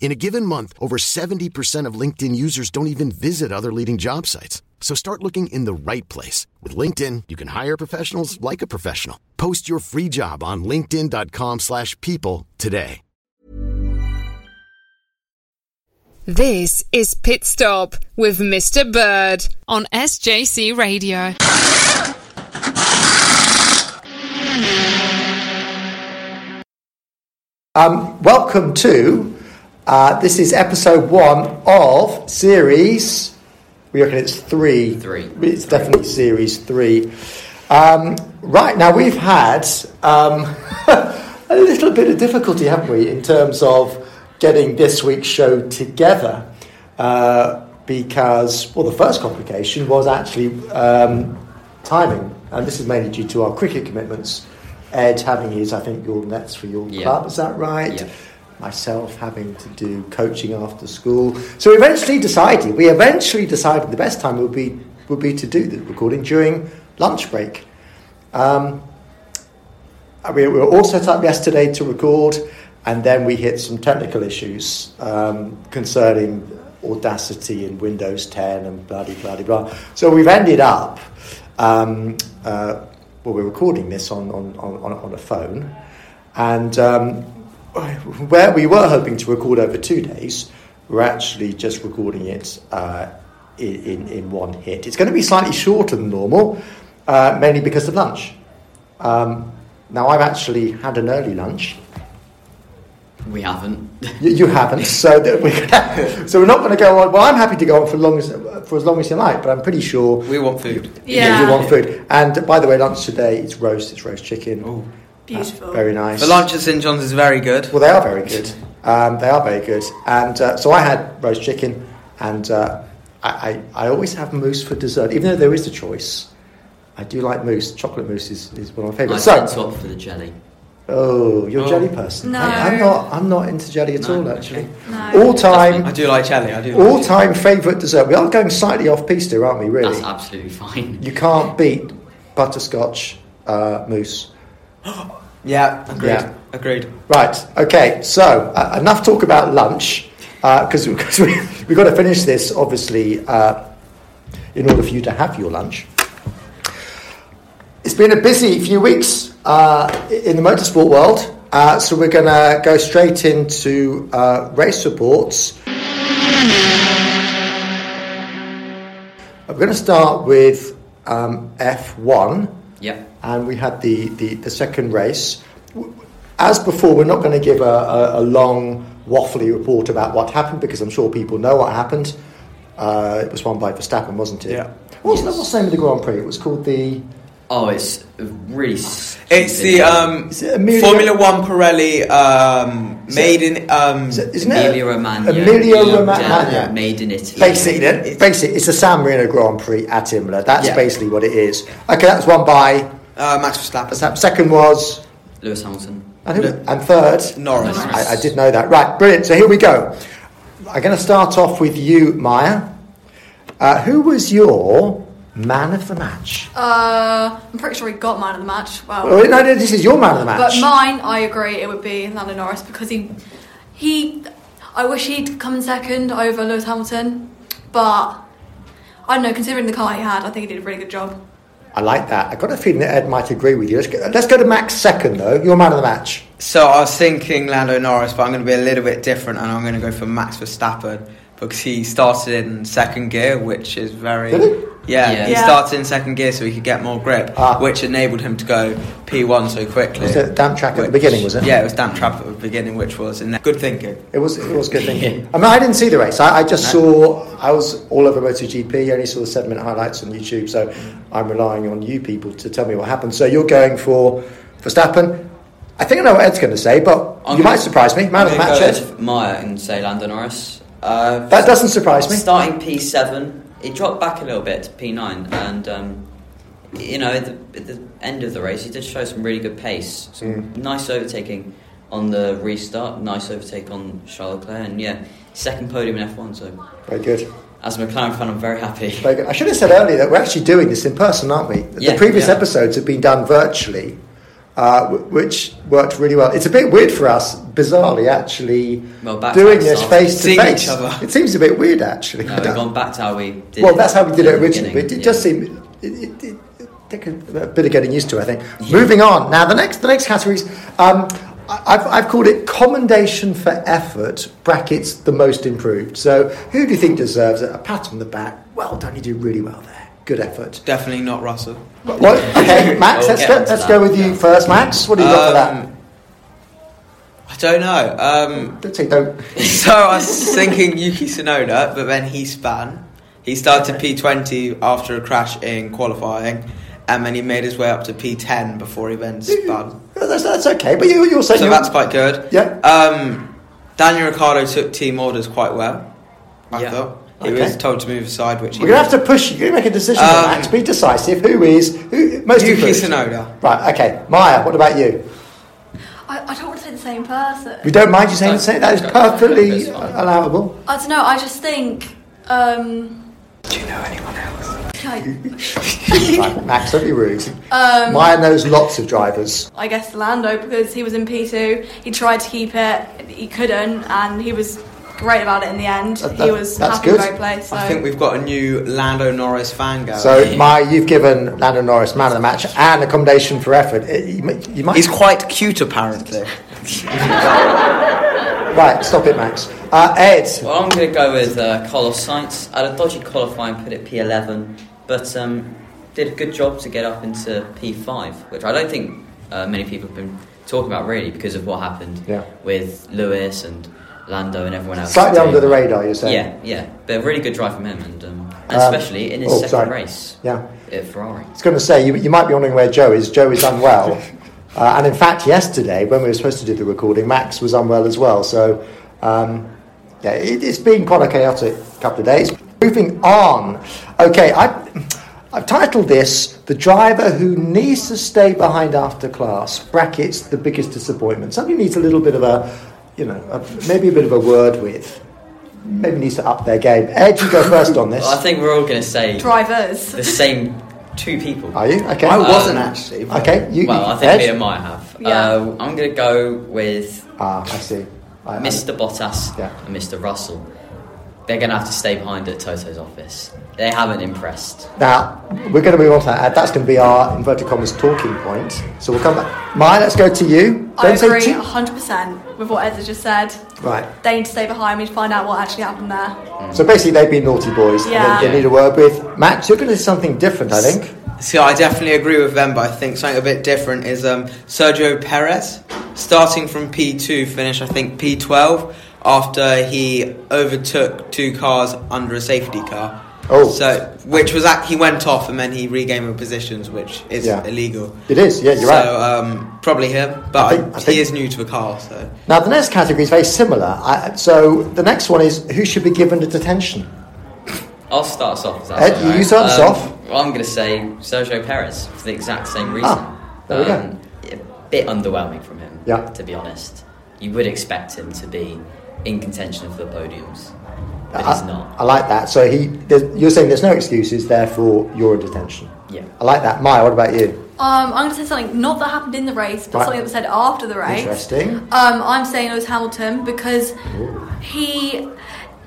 In a given month, over 70% of LinkedIn users don't even visit other leading job sites. So start looking in the right place. With LinkedIn, you can hire professionals like a professional. Post your free job on linkedin.com slash people today. This is Pit Stop with Mr. Bird on SJC Radio. Um, welcome to uh, this is episode one of series. We reckon it's three. Three. It's definitely series three. Um, right now we've had um, a little bit of difficulty, haven't we, in terms of getting this week's show together? Uh, because well, the first complication was actually um, timing, and this is mainly due to our cricket commitments. Ed having his, I think, your nets for your Yeah. club. Is that right? Yeah. Myself having to do coaching after school. So we eventually decided. We eventually decided the best time would be would be to do the recording during lunch break. Um, we we were all set up yesterday to record, and then we hit some technical issues um, concerning Audacity and Windows 10 and bloody bloody blah. So we've ended up. Um, uh, well, we're recording this on on, on, on on a phone, and um, where we were hoping to record over two days, we're actually just recording it uh, in, in in one hit. It's going to be slightly shorter than normal, uh, mainly because of lunch. Um, now, I've actually had an early lunch. We haven't. You, you haven't, so we're so we're not going to go on. Well, I'm happy to go on for long as for as long as you like, but I'm pretty sure We want food. yeah. you want food. And by the way, lunch today it's roast. It's roast chicken. Ooh. Beautiful. Very nice. The lunch at St John's is very good. Well, they are very good. Um, they are very good. And uh, so I had roast chicken, and uh, I, I, I always have mousse for dessert, even though there is a choice. I do like mousse. Chocolate mousse is, is one of my favourites. tend to So, opt for the jelly. oh, you're a Oh. jelly person. No. I, am not. I'm not into jelly at No, all. okay. Actually, No. all time, I do like jelly. I do. all time favourite dessert. We are going slightly off piste here, aren't we? Really, That's absolutely fine. you can't beat butterscotch uh, mousse. yeah, agreed. Yeah. Agreed. Right. Okay. So uh, enough talk about lunch because because we we've got to finish this obviously uh, in order for you to have your lunch. It's been a busy few weeks uh, in the motorsport world, uh, so we're going to go straight into uh, race reports. We're going to start with um, F1 Yep. and we had the, the, the second race. As before, we're not going to give a, a, a long, waffly report about what happened because I'm sure people know what happened. Uh, it was won by Verstappen, wasn't it? Yeah. What's, the, what's the name of the Grand Prix? It was called the. Oh, it's really. Stupid. It's the um, Is it Emilia- Formula One Pirelli um, made in um, Is it- Isn't it? Emilia Romagna. Emilia Romagna. Made in Italy. Basically, basically, it's the San Marino Grand Prix at Imola. That's Yeah. basically what it is. Okay, that was won by. uh, Max Verstappen. Verstappen. Second was. Lewis Hamilton. And, who- and third. Norris. I, I did know that. Right, brilliant. So here we go. I'm going to start off with you, Maya. Uh, who was your man of the match? Uh, I'm pretty sure he got man of the match. Well, Oh, no, no, this is your man of the match. but mine, I agree, it would be Lando Norris because he, he, I wish he'd come in second over Lewis Hamilton, but I don't know. Considering the car he had, I think he did a really good job. I like that. I got a feeling that Ed might agree with you. Let's go, let's go to Max second, though. Your man of the match. So I was thinking Lando Norris, but I'm going to be a little bit different, and I'm going to go for Max Verstappen because he started in second gear, which is very. Did Yeah, Yeah. he Yeah. started in second gear so he could get more grip, Ah. which enabled him to go P1 so quickly. Was it damp track at the beginning, was it? Yeah, it was damp trap at the beginning, which was in good thinking. It was it was good thinking. I mean, I didn't see the race. I, I just saw. I was all over MotoGP. I only saw the seven minute highlights on YouTube. So I'm relying on you people to tell me what happened. So you're going for Verstappen. I think I know what Ed's going to say, but I'm you gonna- might surprise me. Man I'm of the gonna match, go Ed. with Maya and say Lando Norris. Uh, That doesn't surprise me. Starting P7, he dropped back a little bit to P9, and um, you know, at the, at the end of the race, he did show some really good pace. Some Mm. nice overtaking on the restart, nice overtake on Charles Leclerc, and yeah, second podium in F1. So, Very good. as a McLaren fan, I'm very happy. Very good. I should have said earlier that we're actually doing this in person, aren't we? The Yeah, previous yeah. episodes have been done virtually, uh, w- which worked really well. It's a bit weird for us, bizarrely, actually, Well, doing this face to face. It seems a bit weird, actually. No, we've gone back to how we did well, that's how we did it originally, but it, yeah. seem it, it, it, it a, a bit of getting used to. I think. Moving on now, the next the next categories. Um, I- I've, I've called it commendation for effort brackets the most improved. So, who do you think deserves it? A pat on the back. Well done, you do really well there. Good effort. Definitely not Russell. What? Okay, Max. We'll let's go, let's that. go with you first, Max. What do you got for that? Um, I don't know. Um, Don't say don't. so I was thinking Yuki Tsunoda, but then he span. He started P20 after a crash in qualifying, and then he made his way up to P10 before he then spun. That's, that's okay, but you, you're saying So you- that's quite good. Yeah. Um, Daniel Ricciardo took team orders quite well. I Yeah. thought he Okay. was told to move aside, which he We're going to have to push you. You're going to make a decision, Um, Max. Be decisive. Who is who? Most Yuki improved? Tsunoda. Right. Okay, Maya. What about you? I, I don't want to say the same person. We don't mind you saying the Don't- same. That is perfectly that's allowable. I don't know. I just think. Um, Do you know anyone else? like, right, Max, don't be rude. um, Maya knows lots of drivers. I guess Lando because he was in P2. He tried to keep it, he couldn't, and he was great about it in the end. That- he was that's happy good. with both place. So. I think we've got a new Lando Norris fan going. So, my, you've given Lando Norris man of the match and accommodation for effort. Uh, You, might- you might. He's quite cute, apparently. Right, stop it, Max. Uh, Ed. Well, I'm going to go with uh, Carlos Sainz. I had a dodgy qualifying, put it P11, but um, did a good job to get up into P5, which I don't think uh, many people have been talking about really because of what happened Yeah. with Lewis and Lando and everyone else. Slightly under the radar, you're saying? Yeah, yeah, but a really good drive from him, and, um, and Um, especially in his oh, second sorry. race Yeah. at Ferrari. I was going to say, you, you might be wondering where Joe is. Joe is unwell. uh, and in fact, yesterday, when we were supposed to do the recording, Max was unwell as well. So, um, yeah, it, it's been quite a chaotic couple of days. Moving on. Okay, I, I've titled this The Driver Who Needs to Stay Behind After Class, brackets, the biggest disappointment. Somebody needs a little bit of a, you know, a, maybe a bit of a word with. Maybe needs to up their game. Ed, you go first on this. Well, I think we're all going to say Drivers. the same two people. Are you? Okay. I wasn't Um, actually. Okay, you. well, I Ed? think me and Maya have. Yeah. Uh, I'm going to go with Ah, I see. I, I- Mr. Bottas Yeah. and Mr. Russell. They're going to have to stay behind at Toto's office. They haven't impressed. Now, we're going to move on to that. That's going to be our inverted commas talking point. So we'll come back. Maya, let's go to you. I agree too- 100% with what Ed has just said. Right. They need to stay behind me to find out what actually happened there. So basically, they've been naughty boys. Yeah. And they, they need a word with. Max, you're going to do something different, I think. See, I definitely agree with them, but I think something a bit different is um, Sergio Perez, starting from P2, finish, I think P12 after he overtook two cars under a safety car. Oh. so which was act- he went off and then he regained the positions, which is Yeah. illegal. It is, yeah, you're so, right. um, probably him, but I think- I he think- is new to the car, so Now, the next category is very similar. I, so the next one is who should be given the detention? I'll start us off. if that's Ed, all right. you start us Um, off. Well, I'm going to say Sergio Perez for the exact same reason. Ah, there we go. A bit underwhelming from him, Yeah. to be honest. You would expect him to be in contention for the podiums, but I, he's not. I like that. So he, you're saying there's no excuses, therefore you're in detention. Yeah. I like that. Maya, what about you? Um, I'm going to say something not that happened in the race, but Right. something that was said after the race. Interesting. Um, I'm saying it was Hamilton because he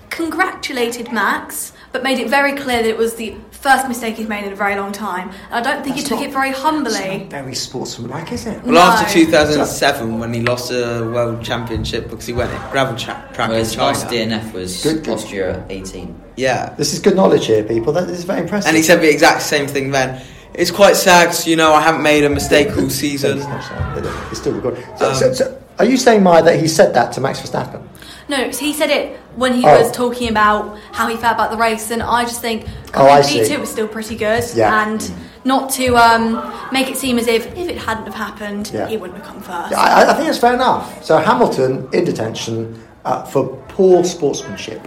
congratulated Max, but made it very clear that it was the first mistake he's made in a very long time. And I don't think That's he took not- it very It's humbly. not very sportsmanlike, is it? Well, No. after 2007, when he lost a world championship because he went at gravel tra- track Well, in his China. last DNF was Good, good. Austria 18. Yeah. This is good knowledge here, people. That is very impressive. And he said the exact same thing then. It's quite sad 'cause, you know, I haven't made a mistake all It's season. not so- It's still recording. So, Um, so, so, are you saying, Maya, that he said that to Max Verstappen? No, he said it when he Oh. was talking about how he felt about the race, and I just think Oh, I P2 see. was still pretty good, Yeah. and not to um, make it seem as if if it hadn't have happened, Yeah. he wouldn't have come first. Yeah, I, I think it's fair enough. So Hamilton in detention uh, for poor sportsmanship.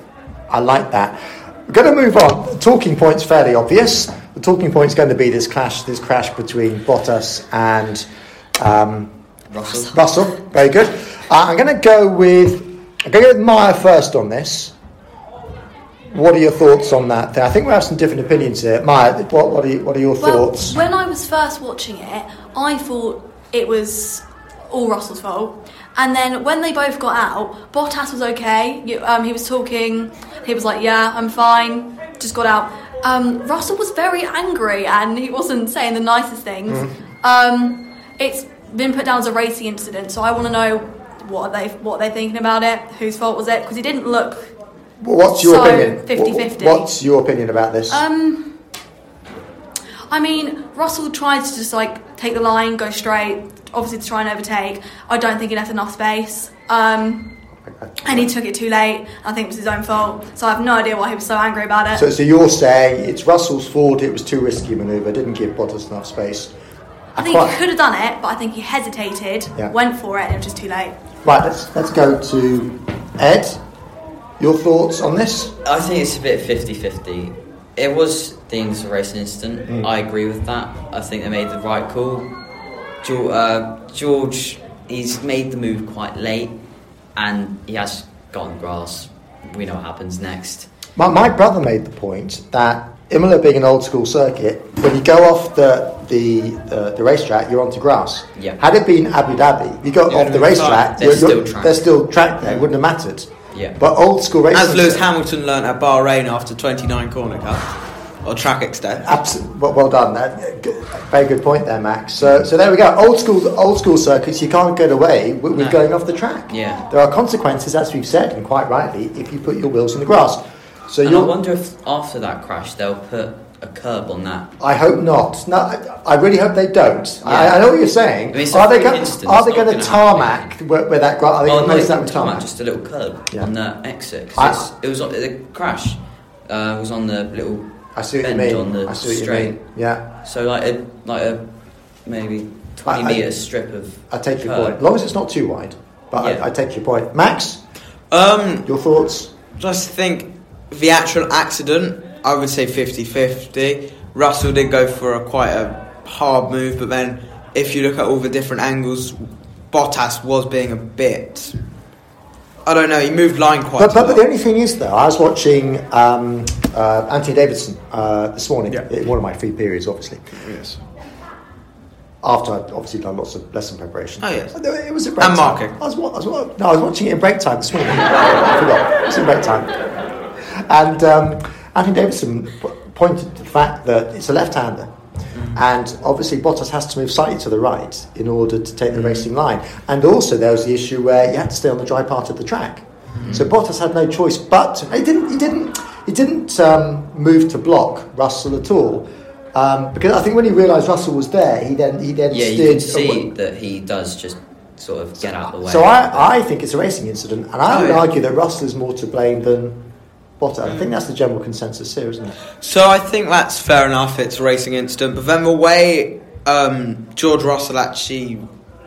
I like that. We're going to move on. The talking point's fairly obvious. The talking point's going to be this clash, this crash between Bottas and um, Russell. Russell. Very good. Uh, I'm going to go with. I'm going to go with Maya first on this. What are your thoughts on that? I think we have some different opinions here. Maya, what, what, are, you, what are your Well, thoughts? when I was first watching it, I thought it was all Russell's fault. And then when they both got out, Bottas was okay. Um, he was talking. He was like, "Yeah, I'm fine." Just got out. Um, Russell was very angry, and he wasn't saying the nicest things. Um, it's been put down as a racing incident, so I want to know what they what they're thinking about it. Whose fault was it? Because he didn't look. What's your so, opinion? 50-50. What's your opinion about this? Um, I mean, Russell tried to just like take the line, go straight, obviously to try and overtake. I don't think he left enough space. Um, and he took it too late. I think it was his own fault. So I have no idea why he was so angry about it. So, so you're saying it's Russell's fault, it was too risky a manoeuvre, didn't give Bottas enough space. I think quite- he could have done it, but I think he hesitated, Yeah. went for it, and it was just too late. Right, let's, let's go to Ed. Your thoughts on this? I think it's a bit 50 50. It was deemed a racing incident. Mm. I agree with that. I think they made the right call. George, uh, George, he's made the move quite late and he has got on grass. We know what happens next. My, my brother made the point that Imola being an old school circuit, when you go off the the, uh, the racetrack, you're onto grass. Yeah. Had it been Abu Dhabi, you go Yeah, off the racetrack, there's you're- still track. still track there, it wouldn't have mattered. Yeah. But old school racing. As Lewis Hamilton learnt at Bahrain after 29 corner cut, or track extent. Absolutely, well, well done. Very good point there, Max. So, so there we go. Old school, old school circuits. You can't get away with, with No. going off the track. Yeah. there are consequences, as we've said, and quite rightly, if you put your wheels in the grass. So and I wonder if after that crash they'll put a curb on that. I hope not. No, I, I really hope they don't. I, Yeah. I know what you're saying. I mean, are they, freak go- instance, are they going to gonna happen tarmac where, where that grass? Are they Well, going no, to that not tarmac, tarmac? just a little curb Yeah. on the exit. 'Cause I- it was on the crash. Uh, was on the little I see what you bend mean. on the I see what straight. you mean. Yeah, So like a like a maybe twenty I- I- meter strip of. I take your point. As long as it's not too wide. But Yeah. I, I take your point. Max, Um, your thoughts? just think the actual accident, I would say 50 50. Russell did go for a quite a hard move, but then if you look at all the different angles, Bottas was being a bit. I don't know, he moved line quite But, but, a but the only thing is, though, I was watching um, uh, Anthony Davidson uh, this morning, Yeah. in one of my free periods, obviously. Yes. After I'd obviously done lots of lesson preparation. Oh, yes. It was at break And time. marking. I was, wa- I was, wa- no, I was watching it in break time this morning. I forgot. It was in break time. And um, Anthony Davidson pointed to the fact that it's a left-hander. And obviously, Bottas has to move slightly to the right in order to take the racing line. And also, there was the issue where you had to stay on the dry part of the track. So Bottas had no choice but to, he didn't. He didn't. He didn't um, move to block Russell at all. Um, because I think when he realised Russell was there, he then he then Yeah, you can see away. that he does just sort of get out of the way. So I, I think it's a racing incident, and I Oh, would yeah. argue that Russell is more to blame than Bottas. I think that's the general consensus here, isn't it? So I think that's fair enough. It's a racing incident, but then the way um, George Russell actually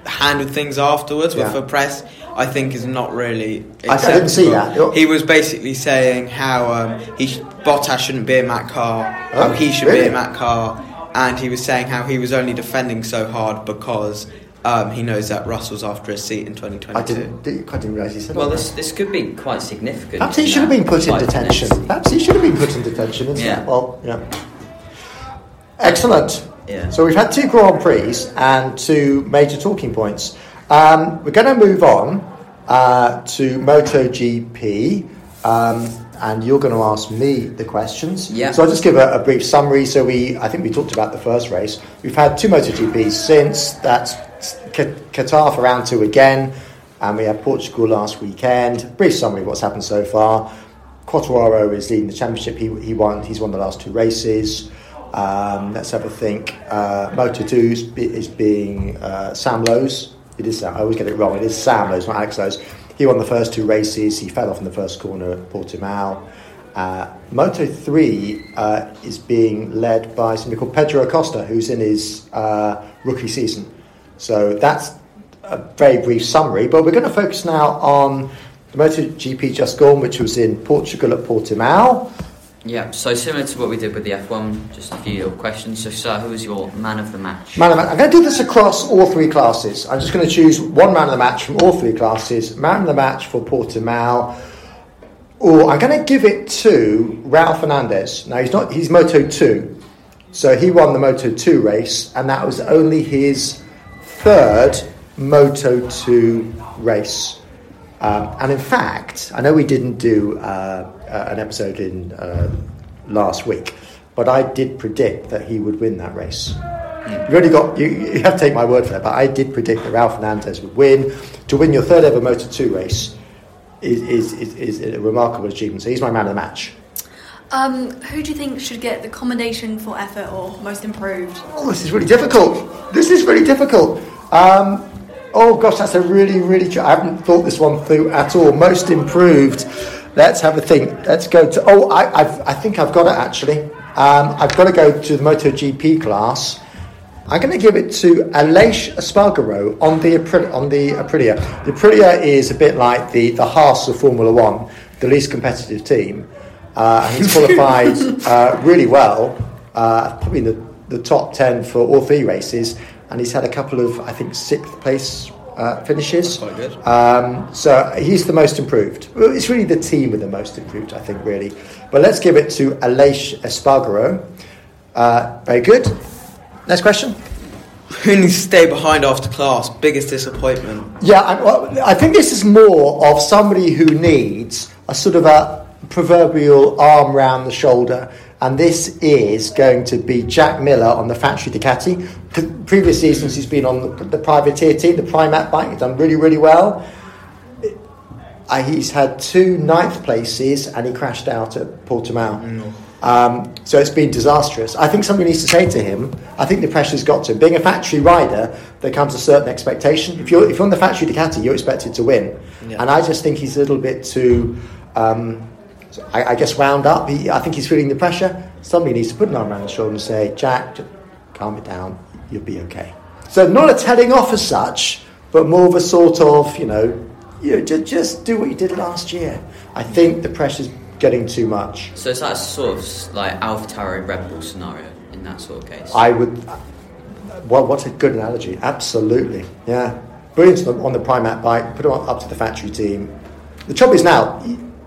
handled things afterwards Yeah. with the press, I think is not really. I- I didn't see acceptable. that. He was basically saying how um, he sh- Bottas shouldn't be in that car, how Oh, he should really? be in that car, and he was saying how he was only defending so hard because um, he knows that Russell's after a seat in 2022. I didn't. did- I didn't realise he said well, this this could be quite significant. Perhaps he should have been put in detention. next- Perhaps he should have been put in detention. Instead. Yeah. Well, yeah. Excellent. Yeah. So we've had two Grand Prix and two major talking points. Um, we're going to move on uh, to MotoGP. Um, and you're going to ask me the questions. Yeah. So I'll just give a, a brief summary. So we, I think we talked about the first race. We've had two MotoGPs since. That's Q- Qatar for round two again, and we had Portugal last weekend. Brief summary of what's happened so far. Quartararo is leading the championship. He, he won. He's won the last two races. Um, let's have a think. Uh, Moto 2 is, is being uh, Sam Lowes. It is Sam. I always get it wrong. It is Sam Lowes, not Alex Lowes. He won the first two races. He fell off in the first corner at Portimao. Uh, Moto 3 uh, is being led by somebody called Pedro Acosta, who's in his uh, rookie season. So that's a very brief summary. But we're going to focus now on the MotoGP just gone, which was in Portugal at Portimao. Yeah, so similar to what we did with the F1, just a few questions. So, sir, who was your man of the match? Man of the, match. I'm going to do this across all three classes. I'm just going to choose one man of the match from all three classes. Man of the match for Portimao. Or I'm going to give it to Raul Fernandez. Now he's not. He's Moto two, so he won the Moto two race, and that was only his third Moto two race. Um, and in fact, I know we didn't do uh, uh, an episode in uh, last week, but I did predict that he would win that race. You've only got you, you have to take my word for that, but I did predict that Ralph Fernandez would win. To win your third ever Moto 2 race is, is, is, is a remarkable achievement. So he's my man of the match. Um, who do you think should get the commendation for effort or most improved? Oh, this is really difficult. This is really difficult. Um, oh gosh, that's a really, really. Tr- I haven't thought this one through at all. Most improved. Let's have a think. Let's go to. Oh, I, I've, I think I've got it actually. Um, I've got to go to the MotoGP class. I'm going to give it to Aleix Espargaro on the on the Aprilia. The Aprilia is a bit like the the Haas of Formula One, the least competitive team. Uh, and he's qualified uh, really well, uh, probably in the, the top ten for all three races, and he's had a couple of I think sixth place uh, finishes. quite good. Um, so he's the most improved. It's really the team with the most improved, I think, really. But let's give it to Aleix Espargaro. Uh, very good. Next question. Who needs to stay behind after class? Biggest disappointment. Yeah, I, well, I think this is more of somebody who needs a sort of a proverbial arm round the shoulder, and this is going to be Jack Miller on the factory Ducati. Previous seasons, he's been on the, the privateer team, the Pramac bike. He's done really, really well. Uh, he's had two ninth places, and he crashed out at Portimao. Um, so it's been disastrous. I think somebody needs to say to him, I think the pressure's got to him. Being a factory rider, there comes a certain expectation. If you're, if you're on the factory Ducati, you're expected to win. Yeah. And I just think he's a little bit too, um, I, I guess, wound up. He, I think he's feeling the pressure. Somebody needs to put an arm around his shoulder and say, Jack, calm it down, you'll be okay. So not a telling off as such, but more of a sort of, you know, you know just, just do what you did last year. I think the pressure's getting too much. So is that a sort of like AlphaTauri Red Bull scenario in that sort of case? I would. Uh, well, what a good analogy. Absolutely. Yeah. Brilliant on the, on the Pramac bike, put him up to the factory team. The trouble is now,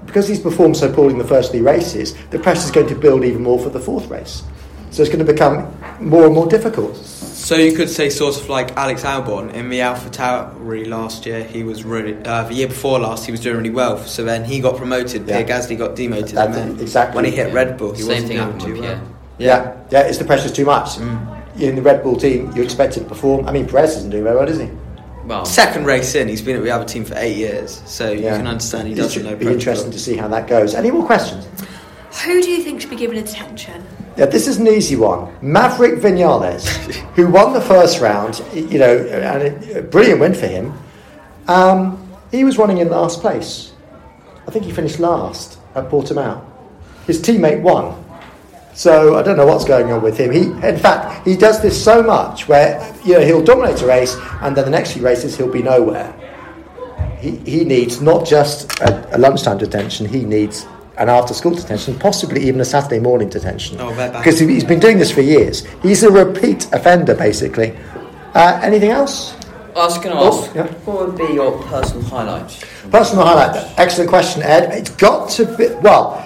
because he's performed so poorly in the first three races, the pressure is going to build even more for the fourth race. So it's going to become more and more difficult. So you could say sort of like Alex Albon in the Alpha Tauri last year. He was really uh, the year before last. He was doing really well. So then he got promoted. Yeah. Pierre Gasly got demoted. That's and then exactly. when he hit Red Bull, he Same wasn't thing doing happened too with well. Pierre. Yeah. Yeah, it's the pressure's too much. In the Red Bull team, you're expected to perform. I mean, Perez isn't doing very well, is he? Well, Second race in, he's been at the other team for eight years. So you can understand he doesn't know. be interesting to see how that goes. Any more questions? Who do you think should be given attention? Yeah, this is an easy one. Maverick Vinales, who won the first round, you know, and a brilliant win for him. Um, he was running in last place. I think he finished last at Portimao. His teammate won. So I don't know what's going on with him. He, in fact, he does this so much where you know he'll dominate a race, and then the next few races he'll be nowhere. He, he needs not just a, a lunchtime detention. He needs an after-school detention, possibly even a Saturday morning detention. Oh, bet because he- he's been doing this for years. He's a repeat offender, basically. Uh, anything else? I was going to Oh, ask, yeah. what would be your personal highlights? Personal highlight. Excellent question, Ed. It's got to be. Well,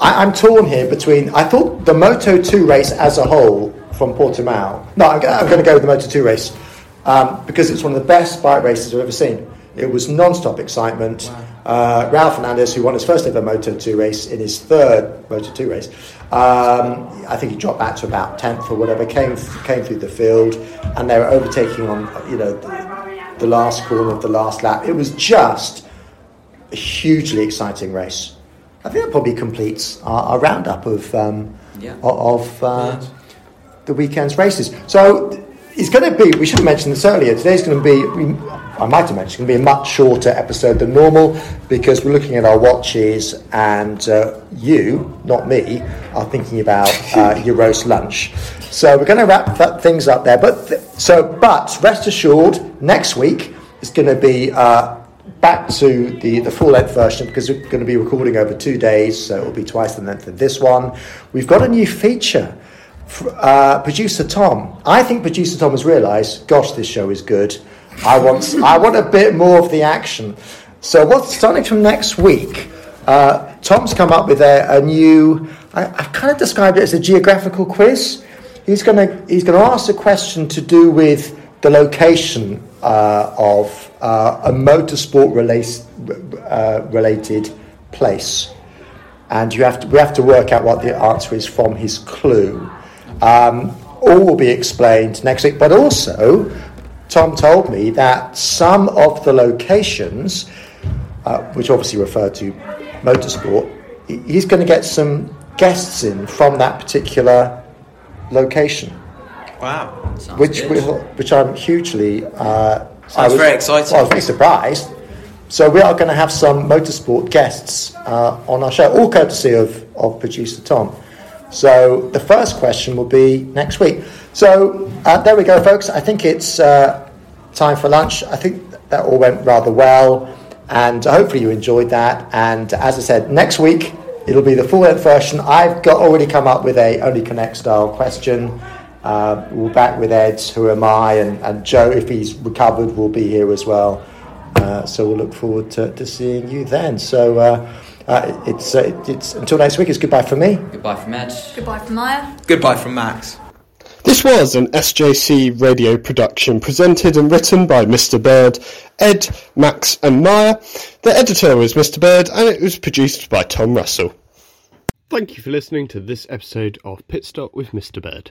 I, I'm torn here between. I thought the Moto 2 race as a whole from Portimao. No, I'm, I'm going to go with the Moto 2 race um, because it's one of the best bike races I've ever seen. It was non stop excitement. Uh, Raul Fernandez, who won his first ever Moto 2 race in his third Moto 2 race, um, I think he dropped back to about 10th or whatever, came came through the field, and they were overtaking on, you know, the, the last corner of the last lap. It was just a hugely exciting race. I think that probably completes our, our roundup of um, Yeah. of uh, the weekend's races. So it's going to be. We should have mentioned this earlier. Today's going to be. We, I might have mentioned it's going to be a much shorter episode than normal because we're looking at our watches, and uh, you, not me, are thinking about uh, your roast lunch. So we're going to wrap th- things up there. But th- so, but rest assured, next week is going to be. Uh, back to the, the full length version because we're going to be recording over two days, so it'll be twice the length of this one. We've got a new feature. Uh, producer Tom, I think producer Tom has realised, gosh, this show is good. I want, I want a bit more of the action. So, what's starting from next week? Uh, Tom's come up with a, a new. I, I've kind of described it as a geographical quiz. He's going to he's going to ask a question to do with the location uh, of uh, a motorsport relate, uh, related place, and you have to we have to work out what the answer is from his clue. Um, all will be explained next week, but also Tom told me that some of the locations, uh, which obviously refer to motorsport, he's going to get some guests in from that particular location Wow. Sounds which good. will, which I'm hugely. Uh, Sounds I was, very exciting. Well, I was very surprised. So we are going to have some motorsport guests uh, on our show, all courtesy of, of producer Tom. So the first question will be next week. So uh, there we go, folks. I think it's uh, time for lunch. I think that all went rather well, and hopefully you enjoyed that. And as I said, next week it'll be the full length version. I've got already come up with a only connect style question. Uh, we're back with Ed, who am I, and, and Joe, if he's recovered, will be here as well. Uh, so we'll look forward to, to seeing you then. So uh, uh, it's, uh, it's until next week. It's goodbye for me. Goodbye from Ed. Goodbye from Maya. Goodbye from Max. This was an SJC radio production presented and written by Mr. Bird, Ed, Max, and Maya. The editor was Mr. Bird, and it was produced by Tom Russell. Thank you for listening to this episode of Pit Stop with Mr. Bird.